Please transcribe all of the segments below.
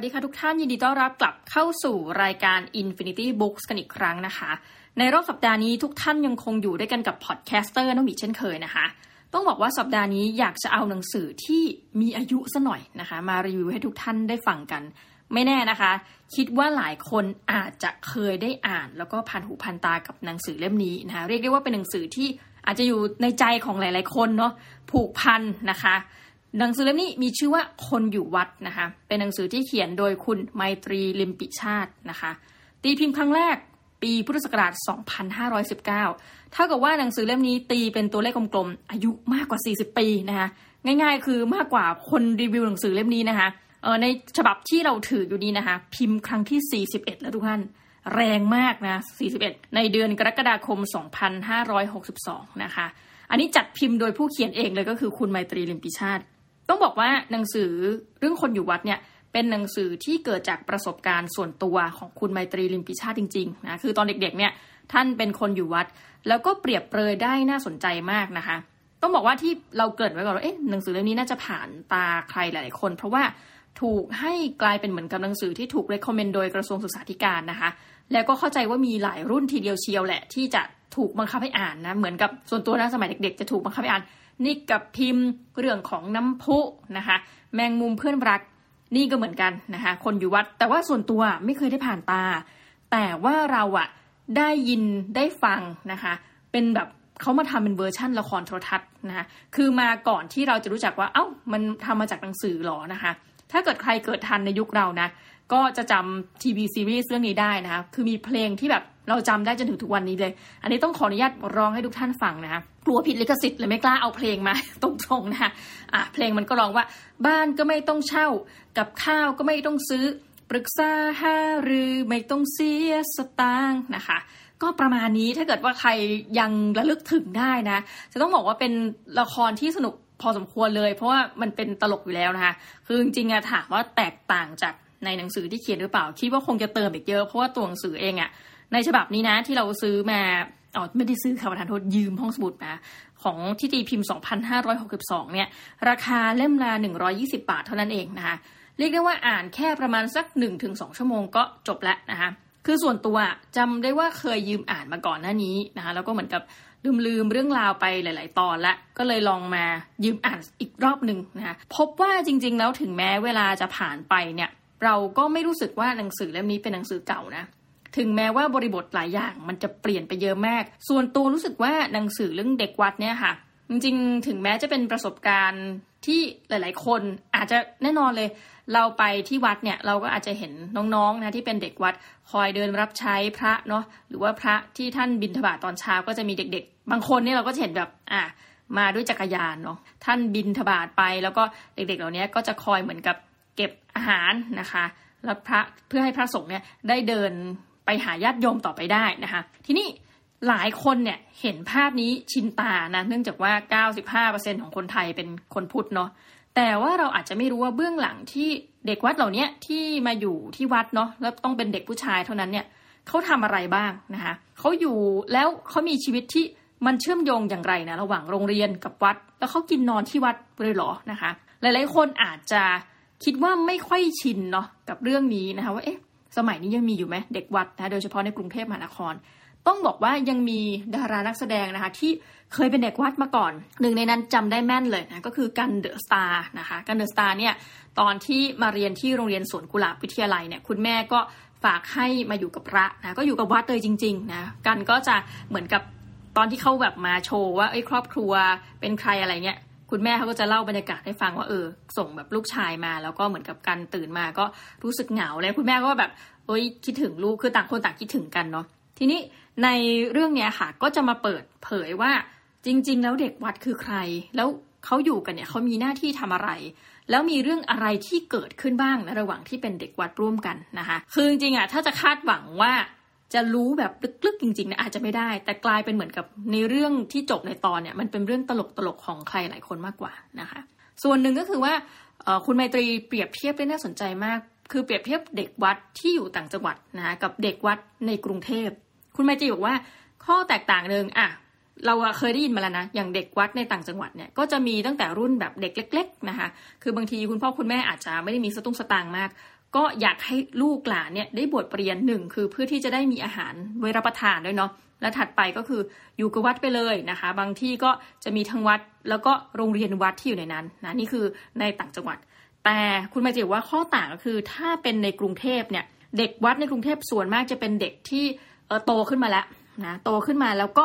วัสดีค่ะทุกท่านยินดีต้อนรับกลับเข้าสู่รายการ Infinity Books กันอีกครั้งนะคะ ในรอบสัปดาห์นี้ทุกท่านยังคงอยู่ด้วยกันกับ podcaster น้องหมีเช่นเคยนะคะ ต้องบอกว่าสัปดาห์นี้อยากจะเอาหนังสือที่มีอายุซะหน่อยนะคะ มารีวิวให้ทุกท่านได้ฟังกัน ไม่แน่นะคะ คิดว่าหลายคนอาจจะเคยได้อ่าน แล้วก็ผ่านหูผ่านตากับหนังสือเล่มนี้นะคะเรียกได้ว่าเป็นหนังสือที่อาจจะอยู่ในใจของหลาย ๆ คนเนาะผูกพันนะคะ หนังสือเล่มนี้มีชื่อว่าคนอยู่วัดนะคะ เป็นหนังสือที่เขียนโดยคุณไมตรีลิมปิชาตินะคะ ตีพิมพ์ครั้งแรกปีพุทธศักราช 2519 เท่ากับว่าหนังสือเล่มนี้ตีเป็นตัวเลขกลมๆ อายุมากกว่า 40 ปีนะคะ ง่ายๆ คือมากกว่าคนรีวิวหนังสือเล่มนี้นะคะเออในฉบับที่เราถืออยู่นี้นะคะ พิมพ์ครั้งที่ 41 แล้วทุกท่าน แรงมากนะ 41 ในเดือนกรกฎาคม 2562 นะคะ อันนี้จัดพิมพ์โดยผู้เขียนเองเลยก็คือคุณไมตรีลิมปิชาติ ต้องบอกว่าหนังสือเรื่องคนอยู่วัดเนี่ยเป็นหนังสือที่เกิดจากประสบการณ์ส่วนตัวของคุณไมตรีลิมปิชาติจริงๆนะคือตอนเด็กๆเนี่ยท่านเป็นคนอยู่วัด แล้วก็เปรียบเปรยได้น่าสนใจมากนะคะ ต้องบอกว่าที่เราเกิดไว้ก่อนว่าเอ๊ะหนังสือเล่มนี้น่าจะผ่านตาใครหลายๆคน เพราะว่าถูกให้กลายเป็นเหมือนกับหนังสือที่ถูกเรคคอมเมนต์โดยกระทรวงศึกษาธิการนะคะ แล้วก็เข้าใจว่ามีหลายรุ่นทีเดียวเชียวแหละ ที่จะถูกบังคับให้อ่านนะเหมือนกับส่วนตัวนะสมัยเด็ก ๆ จะถูกบังคับให้อ่าน นี่กับพิมพ์เรื่องของน้ำพุนะคะแมงมุมเพื่อนรักนี่ก็เหมือนกันนะคะคนอยู่วัด แต่ว่าส่วนตัวไม่เคยได้ผ่านตา แต่ว่าเราอะได้ยินได้ฟังนะคะเป็นแบบเขามาทำเป็นเวอร์ชั่นละครโทรทัศน์นะคะคือมาก่อนที่เราจะรู้จักว่า อ้าวมันทำมาจากหนังสือหรอนะคะ ถ้าเกิดใครเกิดทันในยุคเรานะ ก็จะจำทีวีซีรีส์เรื่องนี้ได้นะคะ คือมีเพลงที่แบบเราจำได้จนถึงทุกวันนี้เลย อันนี้ต้องขออนุญาตร้องให้ทุกท่านฟังนะคะกลัวผิดลิขสิทธิ์เลยไม่กล้าเอาเพลงมาตรงๆนะคะอะเพลงมันก็ร้องว่า บ้านก็ไม่ต้องเช่า กับข้าวก็ไม่ต้องซื้อ ปรึกษาหารือไม่ต้องเสียสตางค์นะคะก็ประมาณนี้ถ้าเกิดว่าใครยังระลึกถึงได้นะ จะต้องบอกว่าเป็นละครที่สนุกพอสมควรเลย เพราะว่ามันเป็นตลกอยู่แล้วนะคะ คือจริงๆอะถามว่าแตกต่างจาก ในหนังสือที่เขียนหรือเปล่า คิดว่าคงจะเติมอีกเยอะ เพราะว่าตัวหนังสือเองอะในฉบับนี้นะที่เราซื้อมาอ๋อไม่ได้ซื้อค่ะประธานโทษยืมห้องสมุดมาของที่ตีพิมพ์ 2,562 เนี่ย ราคาเล่มละ 120 บาทเท่านั้นเองนะคะ เรียกได้ว่าอ่านแค่ประมาณสัก 1-2 ชั่วโมงก็จบแล้วนะคะ คือส่วนตัวจำได้ว่าเคยยืมอ่านมาก่อนหน้านี้นะคะ แล้วก็เหมือนกับลืมลืมเรื่องราวไปหลาย ๆ ตอนละก็เลยลองมายืมอ่านอีกรอบหนึ่งนะคะ พบว่าจริง ๆ แล้วถึงแม้เวลาจะผ่านไปเนี่ย เราก็ไม่รู้สึกว่าหนังสือเล่มนี้เป็นหนังสือเก่านะ ถึงแม้ว่าบริบทหลายอย่างมันจะเปลี่ยนไปเยอะมาก ส่วนตัวรู้สึกว่าหนังสือเรื่องเด็กวัดเนี่ยค่ะ จริงๆ ถึงแม้จะเป็นประสบการณ์ที่หลาย ๆ คนอาจจะแน่นอนเลย เราไปที่วัดเนี่ยเราก็อาจจะเห็นน้องๆนะที่เป็นเด็กวัดคอยเดินรับใช้พระเนาะหรือว่าพระที่ท่านบิณฑบาตตอนเช้าก็จะมีเด็ก ๆ บางคนเนี่ยเราก็จะเห็นแบบอะมาด้วยจักรยานเนาะท่านบินทบาทไปแล้วก็เด็กๆ เหล่านี้ก็จะคอยเหมือนกับ เก็บอาหารนะคะ แล้วพระเพื่อให้พระสงฆ์เนี่ยได้เดินไปหาญาติโยมต่อไปได้นะคะ ทีนี้หลายคนเนี่ยเห็นภาพนี้ชินตานะเนื่องจากว่า 95%ของคนไทยเป็นคนพุทธเนาะแต่ว่าเราอาจจะไม่รู้ว่าเบื้องหลังที่เด็กวัดเหล่านี้ที่มาอยู่ที่วัดเนาะแล้วต้องเป็นเด็กผู้ชายเท่านั้นเนี่ยเขาทำอะไรบ้างนะคะเขาอยู่แล้วเขามีชีวิตที่มันเชื่อมโยงอย่างไรนะระหว่างโรงเรียนกับวัด แล้วเขากินนอนที่วัดเลยหรอนะคะ หลายๆคนอาจจะ คิดว่าไม่ค่อยชินเนาะกับเรื่องนี้นะคะว่าเอ๊ะสมัยนี้ยังมีอยู่ไหมเด็กวัดนะโดยเฉพาะในกรุงเทพมหานคร ต้องบอกว่ายังมีดารานักแสดงนะคะที่เคยเป็นเด็กวัดมาก่อน หนึ่งในนั้นจำได้แม่นเลยนะก็คือกันเดอะสตาร์นะคะกันเดอะสตาร์เนี่ยตอนที่มาเรียนที่โรงเรียนสวนกุหลาบวิทยาลัยเนี่ยคุณแม่ก็ฝากให้มาอยู่กับพระนะก็อยู่กับวัดเลยจริงๆนะกันก็จะเหมือนกับตอนที่เขาแบบมาโชว์ว่าไอ้ครอบครัวเป็นใครอะไรเนี่ย คุณแม่เขาก็จะเล่าบรรยากาศให้ฟังว่าเออ ส่งแบบลูกชายมา แล้วก็เหมือนกับการตื่นมาก็รู้สึกเหงาเลยคุณแม่ก็แบบเอ้ยคิดถึงลูกคือต่างคนต่างคิดถึงกันเนาะทีนี้ในเรื่องเนี้ยค่ะ ก็จะมาเปิดเผยว่าจริง ๆ แล้วเด็กวัดคือใคร แล้วเขาอยู่กันเนี่ยเขามีหน้าที่ทำอะไร แล้วมีเรื่องอะไรที่เกิดขึ้นบ้างในระหว่างที่เป็นเด็กวัดร่วมกันนะคะคือจริงๆอะถ้าจะคาดหวังว่า จะรู้แบบลึกๆจริงๆนะอาจจะไม่ได้ แต่กลายเป็นเหมือนกับในเรื่องที่จบในตอนเนี่ยมันเป็นเรื่องตลกๆของใครหลายคนมากกว่านะคะ ส่วนหนึ่งก็คือว่าคุณไมตรีเปรียบเทียบได้น่าสนใจมาก คือเปรียบเทียบเด็กวัดที่อยู่ต่างจังหวัดนะคะกับเด็กวัดในกรุงเทพ คุณไมตรีบอกว่าข้อแตกต่างหนึ่งอะเราเคยได้ยินมาแล้วนะ อย่างเด็กวัดในต่างจังหวัดเนี่ยก็จะมีตั้งแต่รุ่นแบบเด็กเล็ก ๆ นะคะ คือบางทีคุณพ่อคุณแม่อาจจะไม่ได้มีสตุ้งสตางค์มาก ก็อยากให้ลูกหลานเนี่ยได้บวชเรียนหนึ่งคือเพื่อที่จะได้มีอาหารไว้รับประทานด้วยเนาะและถัดไปก็คืออยู่กับวัดไปเลยนะคะ บางที่ก็จะมีทั้งวัดแล้วก็โรงเรียนวัดที่อยู่ในนั้นนะนี่คือในต่างจังหวัด แต่คุณมาจิว่าข้อต่างก็คือถ้าเป็นในกรุงเทพเนี่ยเด็กวัดในกรุงเทพส่วนมากจะเป็นเด็กที่โตขึ้นมาแล้วนะโตขึ้นมาแล้วก็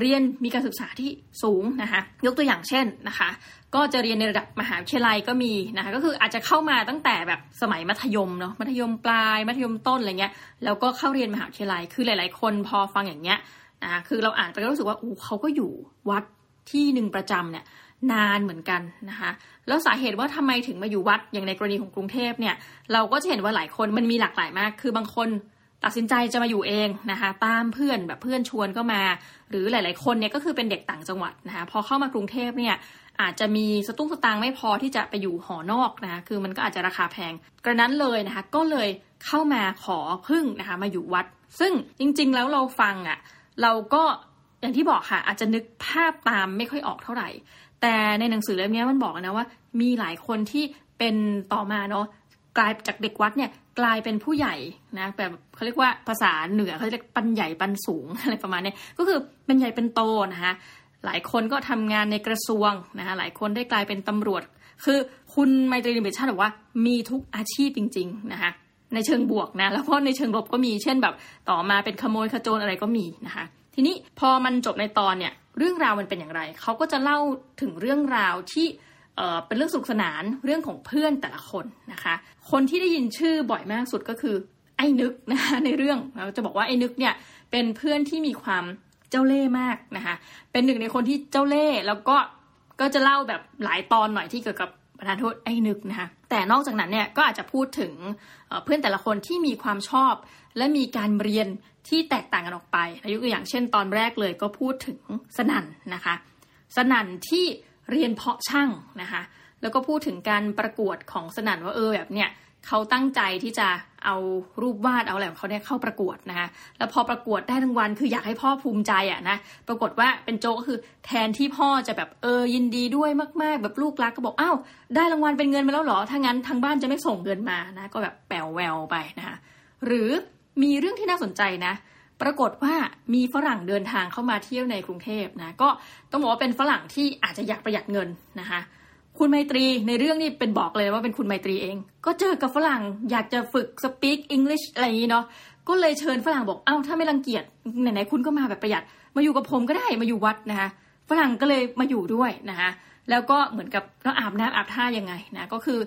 เรียนมีการศึกษาที่สูงนะคะยกตัวอย่างเช่นนะคะ ก็จะเรียนในระดับมหาวิทยาลัยก็มีนะคะก็คืออาจจะเข้ามาตั้งแต่แบบสมัยมัธยมเนาะมัธยมปลาย มัธยมต้นอะไรเงี้ยแล้วก็เข้าเรียนมหาวิทยาลัยคือหลาย ๆ คนพอฟังอย่างเงี้ยนะคะคือเราอ่านไปก็รู้สึกว่าอู้เขาก็อยู่วัดที่หนึ่งประจำเนี่ยนานเหมือนกันนะคะแล้วสาเหตุว่าทำไมถึงมาอยู่วัดอย่างในกรณีของกรุงเทพเนี่ยเราก็จะเห็นว่าหลายคนมันมีหลากหลายมาก คือบางคน ตัดสินใจจะมาอยู่เองนะคะตามเพื่อนแบบเพื่อนชวนก็มา หรือหลาย ๆ คนเนี่ยก็คือเป็นเด็กต่างจังหวัดนะคะพอเข้ามากรุงเทพเนี่ยอาจจะมีสตุ้งสตางค์ไม่พอที่จะไปอยู่หอนอกนะคะคือมันก็อาจจะราคาแพง กระนั้นเลยนะคะก็เลยเข้ามาขอพึ่งนะคะมาอยู่วัด ซึ่งจริง ๆ แล้วเราฟังอะ่ะเราก็อย่างที่บอกค่ะอาจจะนึกภาพตามไม่ค่อยออกเท่าไหร่ แต่ในหนังสือเล่มนี้มันบอกนะว่า มีหลายคนที่เป็นต่อมาเนาะกลายจากเด็กวัดเนี่ย กลายเป็นผู้ใหญ่นะแบบเขาเรียกว่าภาษาเหนือเขาเรียกปันใหญ่ปันสูงอะไรประมาณนี้ก็คือเป็นใหญ่เป็นโตนะคะหลายคนก็ทำงานในกระทรวงนะคะหลายคนได้กลายเป็นตำรวจ คือคุณไมตรีนิเบชาติบอกว่ามีทุกอาชีพจริง ๆ นะคะในเชิงบวกนะแล้วก็ในเชิงลบก็มีเช่นแบบต่อมาเป็นขโมยขโจรอะไรก็มีนะคะ ทีนี้พอมันจบในตอนเนี่ยเรื่องราวมันเป็นอย่างไร เขาก็จะเล่าถึงเรื่องราวที่ เป็นเรื่องสุขสนานเรื่องของเพื่อนแต่ละคนนะคะ คนที่ได้ยินชื่อบ่อยมากสุดก็คือไอ้นึกนะคะในเรื่องเราจะบอกว่าไอ้นึกเนี่ยเป็นเพื่อนที่มีความเจ้าเล่ห์มากนะคะ เป็นหนึ่งในคนที่เจ้าเล่ห์แล้วก็ก็จะเล่าแบบหลายตอนหน่อยที่เกี่ยวกับประธานโทษไอ้นึกนะคะ แต่นอกจากนั้นเนี่ยก็อาจจะพูดถึงเพื่อนแต่ละคนที่มีความชอบ และมีการเรียนที่แตกต่างกันออกไปยกตัวอย่างเช่น ตอนแรกเลยก็พูดถึงสนั่นนะคะ สนั่นที่ เรียนเพาะช่างนะคะ แล้วก็พูดถึงการประกวดของสนั่นว่าเออแบบเนี่ยเขาตั้งใจที่จะเอารูปวาดเอาอะไรของเขาเนี่ยเข้าประกวดนะคะแล้วพอประกวดได้รางวัลคืออยากให้พ่อภูมิใจอะนะปรากฏว่าเป็นโจก็คือแทนที่พ่อจะแบบเออยินดีด้วยมาก ๆ แบบลูกรักก็บอกอ้าวได้รางวัลเป็นเงินมาแล้วหรอถ้างั้นทางบ้านจะไม่ส่งเงินมานะ ก็แบบแปลวแววไปนะคะหรือมีเรื่องที่น่าสนใจนะ ปรากฏว่ามีฝรั่งเดินทางเข้ามาเที่ยวในกรุงเทพนะก็ต้องบอกว่าเป็นฝรั่งที่อาจจะอยากประหยัดเงินนะคะคุณไมตรีในเรื่องนี้เป็นบอกเลยว่าเป็นคุณไมตรีเอง ก็เจอกับฝรั่งอยากจะฝึกสปีกอังกฤษอะไรอย่างนี้เนาะก็เลยเชิญฝรั่งบอกเอ้าถ้าไม่รังเกียจไหนๆคุณก็มาแบบประหยัด มาอยู่กับผมก็ได้มาอยู่วัดนะคะฝรั่งก็เลยมาอยู่ด้วยนะคะแล้วก็เหมือนกับเราอาบน้ำอาบท่ายังไงนะก็คือ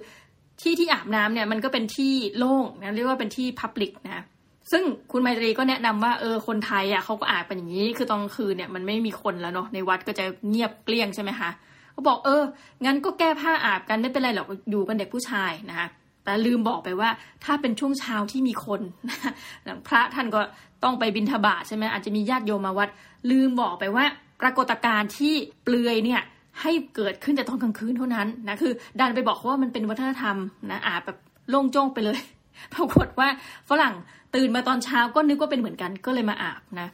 ที่ที่อาบน้ำเนี่ยมันก็เป็นที่โล่งนะเรียกว่าเป็นที่พับลิกนะ ซึ่งคุณไมตรีก็แนะนำว่าเออคนไทยอะเขาก็อาบเป็นอย่างนี้ คือตอนคืนเนี่ยมันไม่มีคนแล้วเนาะในวัดก็จะเงียบเกลี้ยงใช่ไหมคะเขาบอกเออ งั้นก็แก้ผ้าอาบกันไม่เป็นไรหรอกอยู่กันเด็กผู้ชายนะคะแต่ลืมบอกไปว่าถ้าเป็นช่วงเช้าที่มีคนพระท่านก็ต้องไปบินทบาทใช่ไหมอาจจะมีญาติโยมมาวัด ลืมบอกไปว่าปรากฏการณ์ที่เปลือยเนี่ยให้เกิดขึ้นแต่ตอนกลางคืนเท่านั้นนะคือ ดันไปบอกว่ามันเป็นวัฒนธรรมนะอาบแบบโล่งโจ้งไปเลย ปรากฏว่าฝรั่งตื่นมาตอนเช้าก็นึกว่าเป็นเหมือนกันก็เลยมาอาบนะ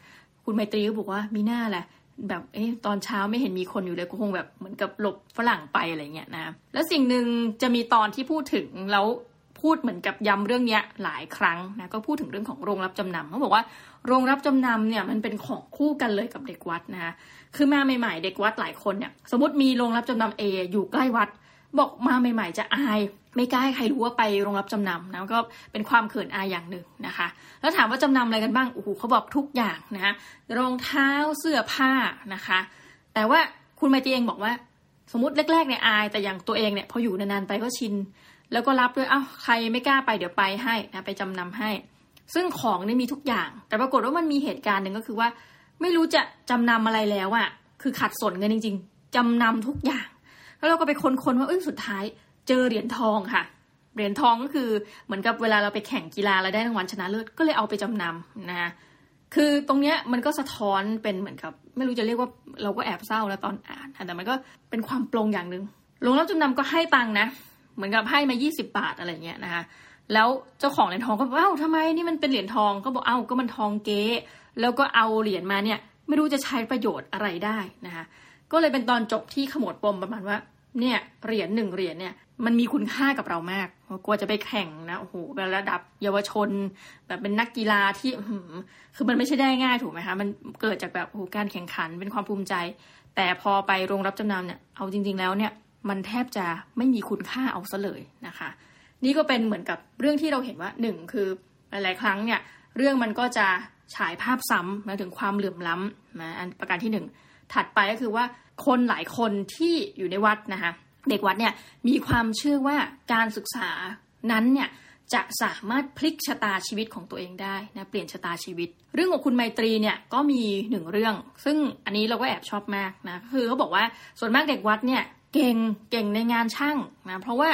คุณไมตรีก็บอกว่ามีหน้าแหละแบบเอ๊ะตอนเช้าไม่เห็นมีคนอยู่เลยก็คงแบบเหมือนกับหลบฝรั่งไปอะไรเงี้ยนะ แล้วสิ่งหนึ่งจะมีตอนที่พูดถึงแล้วพูดเหมือนกับย้ำเรื่องนี้หลายครั้งนะก็พูดถึงเรื่องของโรงรับจำนำเขาบอกว่าโรงรับจำนำเนี่ยมันเป็นของคู่กันเลยกับเด็กวัดนะคะคือมาใหม่ๆเด็กวัดหลายคนเนี่ยสมมติมีโรงรับจำนำเออยู่ใกล้วัด บอกมาใหม่ๆจะอาย ไม่กล้าให้ใครรู้ว่าไปโรงรับจำนำนะก็เป็นความเขินอายอย่างหนึ่งนะคะ แล้วถามว่าจำนำอะไรกันบ้างโอ้โหเขาบอกทุกอย่างนะคะรองเท้าเสื้อผ้านะคะ แต่ว่าคุณไมตรีเองบอกว่า สมมติแรกๆเนี่ยอาย แต่อย่างตัวเองเนี่ยพออยู่นานๆไปก็ชิน แล้วก็รับด้วยอ้าวใครไม่กล้าไปเดี๋ยวไปให้นะไปจำนำให้ ซึ่งของเนี่ยมีทุกอย่าง แต่ปรากฏว่ามันมีเหตุการณ์หนึ่งก็คือว่า ไม่รู้จะจำนำอะไรแล้วอะคือขัดสนเงินจริง ๆจำนำทุกอย่าง แล้วเราก็ไปค้นๆว่าเอ้ยสุดท้ายเจอเหรียญทองค่ะเหรียญทองก็คือเหมือนกับเวลาเราไปแข่งกีฬาแล้วได้รางวัลชนะเลิศก็เลยเอาไปจำนำนะคือตรงเนี้ยมันก็สะท้อนเป็นเหมือนกับ ไม่รู้จะเรียกว่าเราก็แอบเศร้าแล้วตอนอ่านแต่มันก็เป็นความปรงอย่างหนึ่งโรงรับจำนำก็ให้ตังค์นะ เหมือนกับให้มา 20 บาทอะไรเงี้ยนะคะแล้วเจ้าของเหรียญทองก็บอกเอ้าทำไมนี่มันเป็นเหรียญทองก็บอกเอ้าก็มันทองเก๊แล้วก็เอาเหรียญมาเนี่ยไม่รู้จะใช้ประโยชน์อะไรได้นะคะ ก็เลยเป็นตอนจบที่ขมวดปมประมาณว่า เนี่ยเหรียญหนึ่งเหรียญเนี่ยมันมีคุณค่ากับเรามากกลัวจะไปแข่งนะโอ้โหระดับเยาวชน แบบเป็นนักกีฬาที่คือมันไม่ใช่ได้ง่ายถูกไหมคะมันเกิดจากแบบโอ้โหการแข่งขันเป็นความภูมิใจ แต่พอไปโรงรับจำนำเนี่ยเอาจริง ๆ แล้วเนี่ยมันแทบจะไม่มีคุณค่าเอาซะเลยนะคะ นี่ก็เป็นเหมือนกับเรื่องที่เราเห็นว่าหนึ่งคือหลายๆครั้งเนี่ยเรื่องมันก็จะฉายภาพซ้ำมาถึงความเหลื่อมล้ำนะอันประการที่หนึ่ง ถัดไปก็คือว่าคนหลายคนที่อยู่ในวัดนะคะเด็กวัดเนี่ยมีความเชื่อว่าการศึกษานั้นเนี่ยจะสามารถพลิกชะตาชีวิตของตัวเองได้นะเปลี่ยนชะตาชีวิต เรื่องของคุณไมตรีเนี่ยก็มีหนึ่งเรื่อง ซึ่งอันนี้เราก็แอบชอบมากนะคือเขาบอกว่าส่วนมากเด็กวัดเนี่ยเก่งเก่งในงานช่างนะเพราะว่า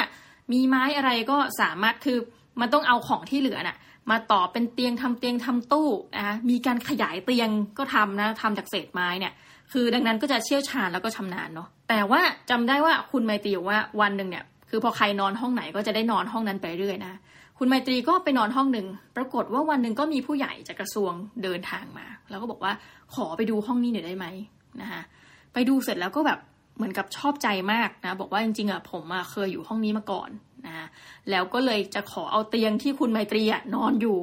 มีไม้อะไรก็สามารถคือมันต้องเอาของที่เหลือน่ะมาต่อเป็นเตียงทำเตียงทำตู้นะมีการขยายเตียงก็ทำนะทำจากเศษไม้เนี่ย คือดังนั้นก็จะเชี่ยวชาญแล้วก็ชำนาญเนาะแต่ว่าจำได้ว่าคุณไมตรีว่าวันหนึ่งเนี่ยคือพอใครนอนห้องไหนก็จะได้นอนห้องนั้นไปเรื่อยนะคุณไมตรีก็ไปนอนห้องหนึ่งปรากฏว่าวันหนึ่งก็มีผู้ใหญ่จากกระทรวงเดินทางมา แล้วก็บอกว่าขอไปดูห้องนี้หน่อยได้ไหมนะคะไปดูเสร็จแล้วก็แบบเหมือนกับชอบใจมากนะ บอกว่าจริงๆอะผมอะเคยอยู่ห้องนี้มาก่อนนะแล้วก็เลยจะขอเอาเตียงที่คุณไมตรีอะนอนอยู่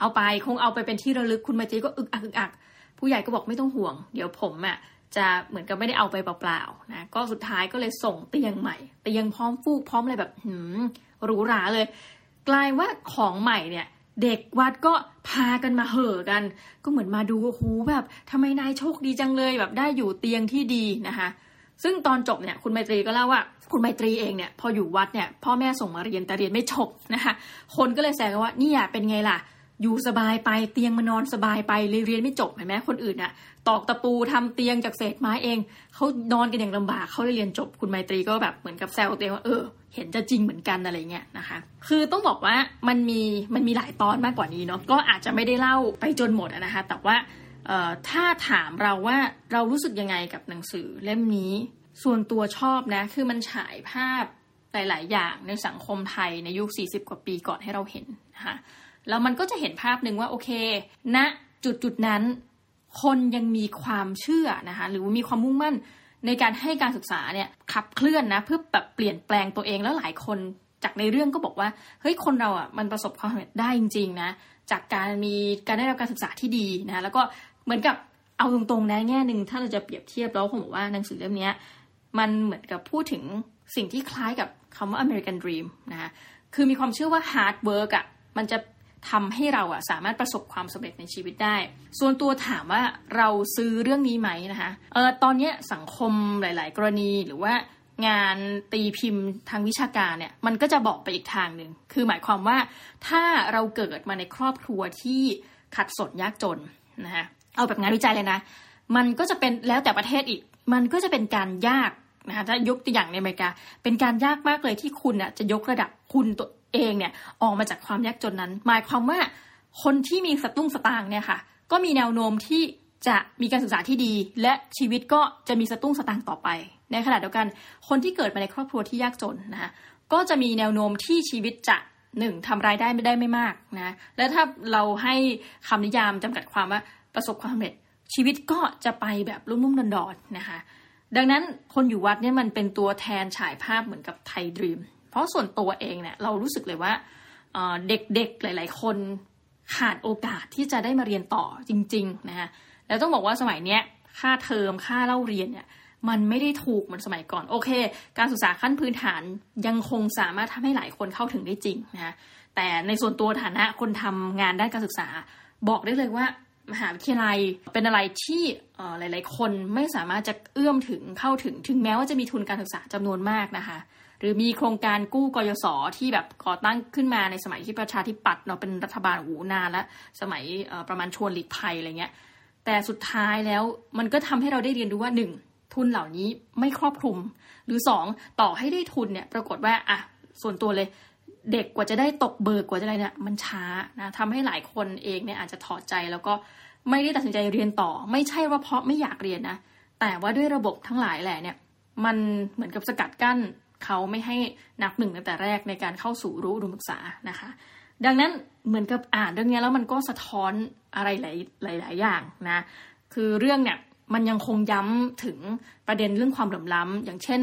เอาไปคงเอาไปเป็นที่ระลึกคุณไมตรีก็อึกอักอึกอัก ผู้ใหญ่ก็บอกไม่ต้องห่วง เดี๋ยวผมอะจะเหมือนกับไม่ได้เอาไปเปล่าๆนะก็สุดท้ายก็เลยส่งเตียงใหม่เตียงพร้อมฟูกพร้อมอะไรแบบหืมหรูหราเลย กลายว่าของใหม่เนี่ย เด็กวัดก็พากันมาเห่อกัน ก็เหมือนมาดูหูแบบทำไมนายโชคดีจังเลยแบบได้อยู่เตียงที่ดีนะคะซึ่งตอนจบเนี่ยคุณไมตรีก็เล่าว่า คุณไมตรีเองเนี่ยพออยู่วัดเนี่ยพ่อแม่ส่งมาเรียนแต่เรียนไม่จบนะคะคนก็เลยแซวกันว่านี่อะเป็นไงล่ะ อยู่สบายไปเตียงมานอนสบายไปเลยเรียนไม่จบเห็นไหมคนอื่นอะตอกตะปูทำเตียงจากเศษไม้เองเขานอนกันอย่างลำบากเขาเลยเรียนจบคุณไมตรีก็แบบเหมือนกับแซวตัวเองว่าเออ เห็นจะจริงเหมือนกันอะไรเงี้ยนะคะ คือต้องบอกว่ามันมีมันมีหลายตอนมากกว่านี้เนาะก็อาจจะไม่ได้เล่าไปจนหมดนะคะ แต่ว่าถ้าถามเราว่าเรารู้สึกยังไงกับหนังสือเล่มนี้ส่วนตัวชอบนะ คือมันฉายภาพหลาย ๆ อย่างในสังคมไทยในยุค 40 กว่าปีก่อนให้เราเห็นนะคะ แล้วมันก็จะเห็นภาพหนึ่งว่าโอเคณนะจุดจุดนั้น คนยังมีความเชื่อนะคะหรือมีความมุ่งมั่นในการให้การศึกษาเนี่ยขับเคลื่อนนะเพื่อแบบเปลี่ยนแปลงตัวเองแล้วหลายคนจากในเรื่องก็บอกว่าเฮ้ยคนเราอะมันประสบความสำเร็จได้จริงๆนะจากการมีการได้รับการศึกษาที่ดีนะแล้วก็เหมือนกับเอาตรงๆนะแง่หนึ่งถ้าเราจะเปรียบเทียบแล้วผมบอกว่าหนังสือเล่มนี้มันเหมือนกับพูดถึงสิ่งที่คล้ายกับคำว่า American Dream นะคะคือมีความเชื่อว่า hard work อะ่ะมันจะ ทำให้เราอะสามารถประสบความสำเร็จในชีวิตได้ ส่วนตัวถามว่าเราซื้อเรื่องนี้ไหมนะคะเออตอนนี้สังคมหลาย ๆ กรณีหรือว่างานตีพิมพ์ทางวิชาการเนี่ยมันก็จะบอกไปอีกทางหนึ่งคือหมายความว่าถ้าเราเกิดมาในครอบครัวที่ขัดสนยากจนนะคะเอาแบบงานวิจัยเลยนะ มันก็จะเป็นแล้วแต่ประเทศอีก มันก็จะเป็นการยาก นะคะถ้ายกตัวอย่างในอเมริกา เป็นการยากมากเลยที่คุณอะจะยกระดับคุณตัวเองเนี่ยออกมาจากความยากจนนั้น หมายความว่าคนที่มีสตุ้งสตางค์เนี่ยค่ะ ก็มีแนวโน้มที่จะมีการศึกษาที่ดี และชีวิตก็จะมีสตุ้งสตางค์ต่อไป ในขณะเดียวกัน คนที่เกิดมาในครอบครัวที่ยากจนนะคะก็จะมีแนวโน้มที่ชีวิตจะหนึ่งทำรายได้ไม่ได้ไม่มากนะและถ้าเราให้คำนิยามจำกัดความว่าประสบความสำเร็จชีวิตก็จะไปแบบรุ่มๆดอนๆนะคะ ดังนั้นคนอยู่วัดเนี่ยมันเป็นตัวแทนฉายภาพเหมือนกับไทยดรีม เพราะส่วนตัวเองเนี่ยเรารู้สึกเลยว่าเด็กๆหลาย ๆ คนขาดโอกาสที่จะได้มาเรียนต่อจริงๆนะคะแล้วต้องบอกว่าสมัยเนี้ยค่าเทอมค่าเล่าเรียนเนี่ยมันไม่ได้ถูกเหมือนสมัยก่อน โอเค การศึกษาขั้นพื้นฐานยังคงสามารถทำให้หลายคนเข้าถึงได้จริงนะคะแต่ในส่วนตัวฐานะคนทำงานด้านการศึกษา บอกได้เลยว่า มหาวิทยาลัยเป็นอะไรที่หลาย ๆ คนไม่สามารถจะเอื้อมถึงเข้าถึง ถึงแม้ว่าจะมีทุนการศึกษาจำนวนมากนะคะ หรือมีโครงการกู้กยศที่แบบก่อตั้งขึ้นมาในสมัยที่ประชาธิปัตย์เนาะเป็นรัฐบาลอูนานแล้วสมัยประมาณชวนหลีกภัยอะไรเงี้ยแต่สุดท้ายแล้วมันก็ทำให้เราได้เรียนรู้ว่าหนึ่งทุนเหล่านี้ไม่ครอบคลุม หรือสองต่อให้ได้ทุนเนี่ยปรากฏว่าอะส่วนตัวเลย เด็กกว่าจะได้ตกเบิกกว่าจะอะไรเนี่ยมันช้านะทำให้หลายคนเองเนี่ยอาจจะถอดใจแล้วก็ไม่ได้ตัดสินใจเรียนต่อ ไม่ใช่ว่าเพราะไม่อยากเรียนนะ แต่ว่าด้วยระบบทั้งหลายแหละเนี่ย มันเหมือนกับสกัดกั้นเขาไม่ให้นักหนึ่งตั้งแต่แรกในการเข้าสู่รู้อุดมศึกษานะคะ ดังนั้นเหมือนกับอ่านเรื่องนี้แล้วมันก็สะท้อนอะไรหลายหลายอย่างนะ คือเรื่องเนี่ยมันยังคงย้ำถึงประเด็นเรื่องความเหลื่อมล้ำอย่างเช่น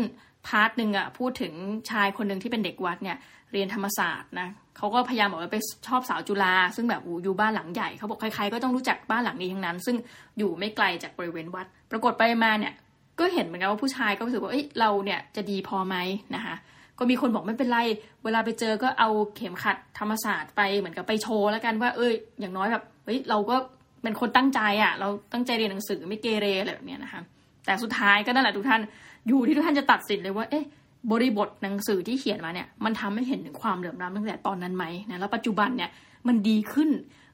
part หนึ่งอะพูดถึงชายคนหนึ่งที่เป็นเด็กวัดเนี่ยเรียนธรรมศาสตร์นะเขาก็พยายามบอกว่าไปชอบสาวจุฬาซึ่งแบบอยู่บ้านหลังใหญ่เขาบอกใครๆก็ต้องรู้จักบ้านหลังนี้ทั้งนั้น ซึ่งอยู่ไม่ไกลจากบริเวณวัด ปรากฏไปมาเนี่ยก็เห็นเหมือนกันว่าผู้ชายก็รู้สึกว่าเอ้ยเราเนี่ยจะดีพอไหมนะคะก็มีคนบอกไม่เป็นไร เวลาไปเจอก็เอาเข็มขัดธรรมศาสตร์ไปเหมือนกับไปโชว์แล้วกันว่า เอ้ยอย่างน้อยแบบเฮ้ยเราก็เป็นคนตั้งใจอะ่ะ เราตั้งใจเรียนหนังสือไม่เกเรอะไรแบบนี้นะคะ แต่สุดท้ายก็นั่นแหละทุกท่าน อยู่ที่ทุกท่านจะตัดสินเลยว่าเอ๊ะบริบทหนังสือที่เขียนมาเนี่ยมันทำให้เห็นถึงความเหลื่อมล้ำตั้งแต่ตอนนั้นไหมนะแล้วปัจจุบันเนี่ยมันดีขึ้น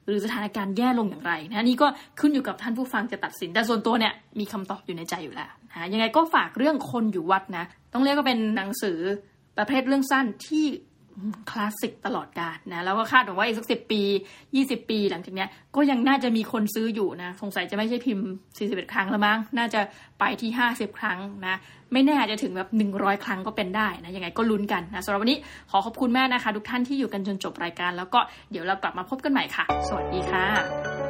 หรือสถานการณ์แย่ลงอย่างไรนะนี่ก็ขึ้นอยู่กับท่านผู้ฟังจะตัดสิน แต่ส่วนตัวเนี่ยมีคำตอบอยู่ในใจอยู่แล้วนะยังไงก็ฝากเรื่องคนอยู่วัดนะ ต้องเรียกว่าเป็นหนังสือประเภทเรื่องสั้นที่ คลาสสิกตลอดกาลนะแล้วก็คาดหวังว่าอีกสักสิปี20ปีหลังจากนี้ก็ยังน่าจะมีคนซื้ออยู่นะสงสัยจะไม่ใช่พิมพ์41ครั้งแล้วมั้งน่าจะไปที่50ครั้งนะไม่แน่อาจจะถึงแบบ100ครั้งก็เป็นได้นะยังไงก็ลุ้นกันนะสำหรับวันนี้ขอขอบคุณแม่นะคะ ทุกท่านที่อยู่กันจนจบรายการ แล้วก็เดี๋ยวเรากลับมาพบกันใหม่ค่ะ สวัสดีค่ะ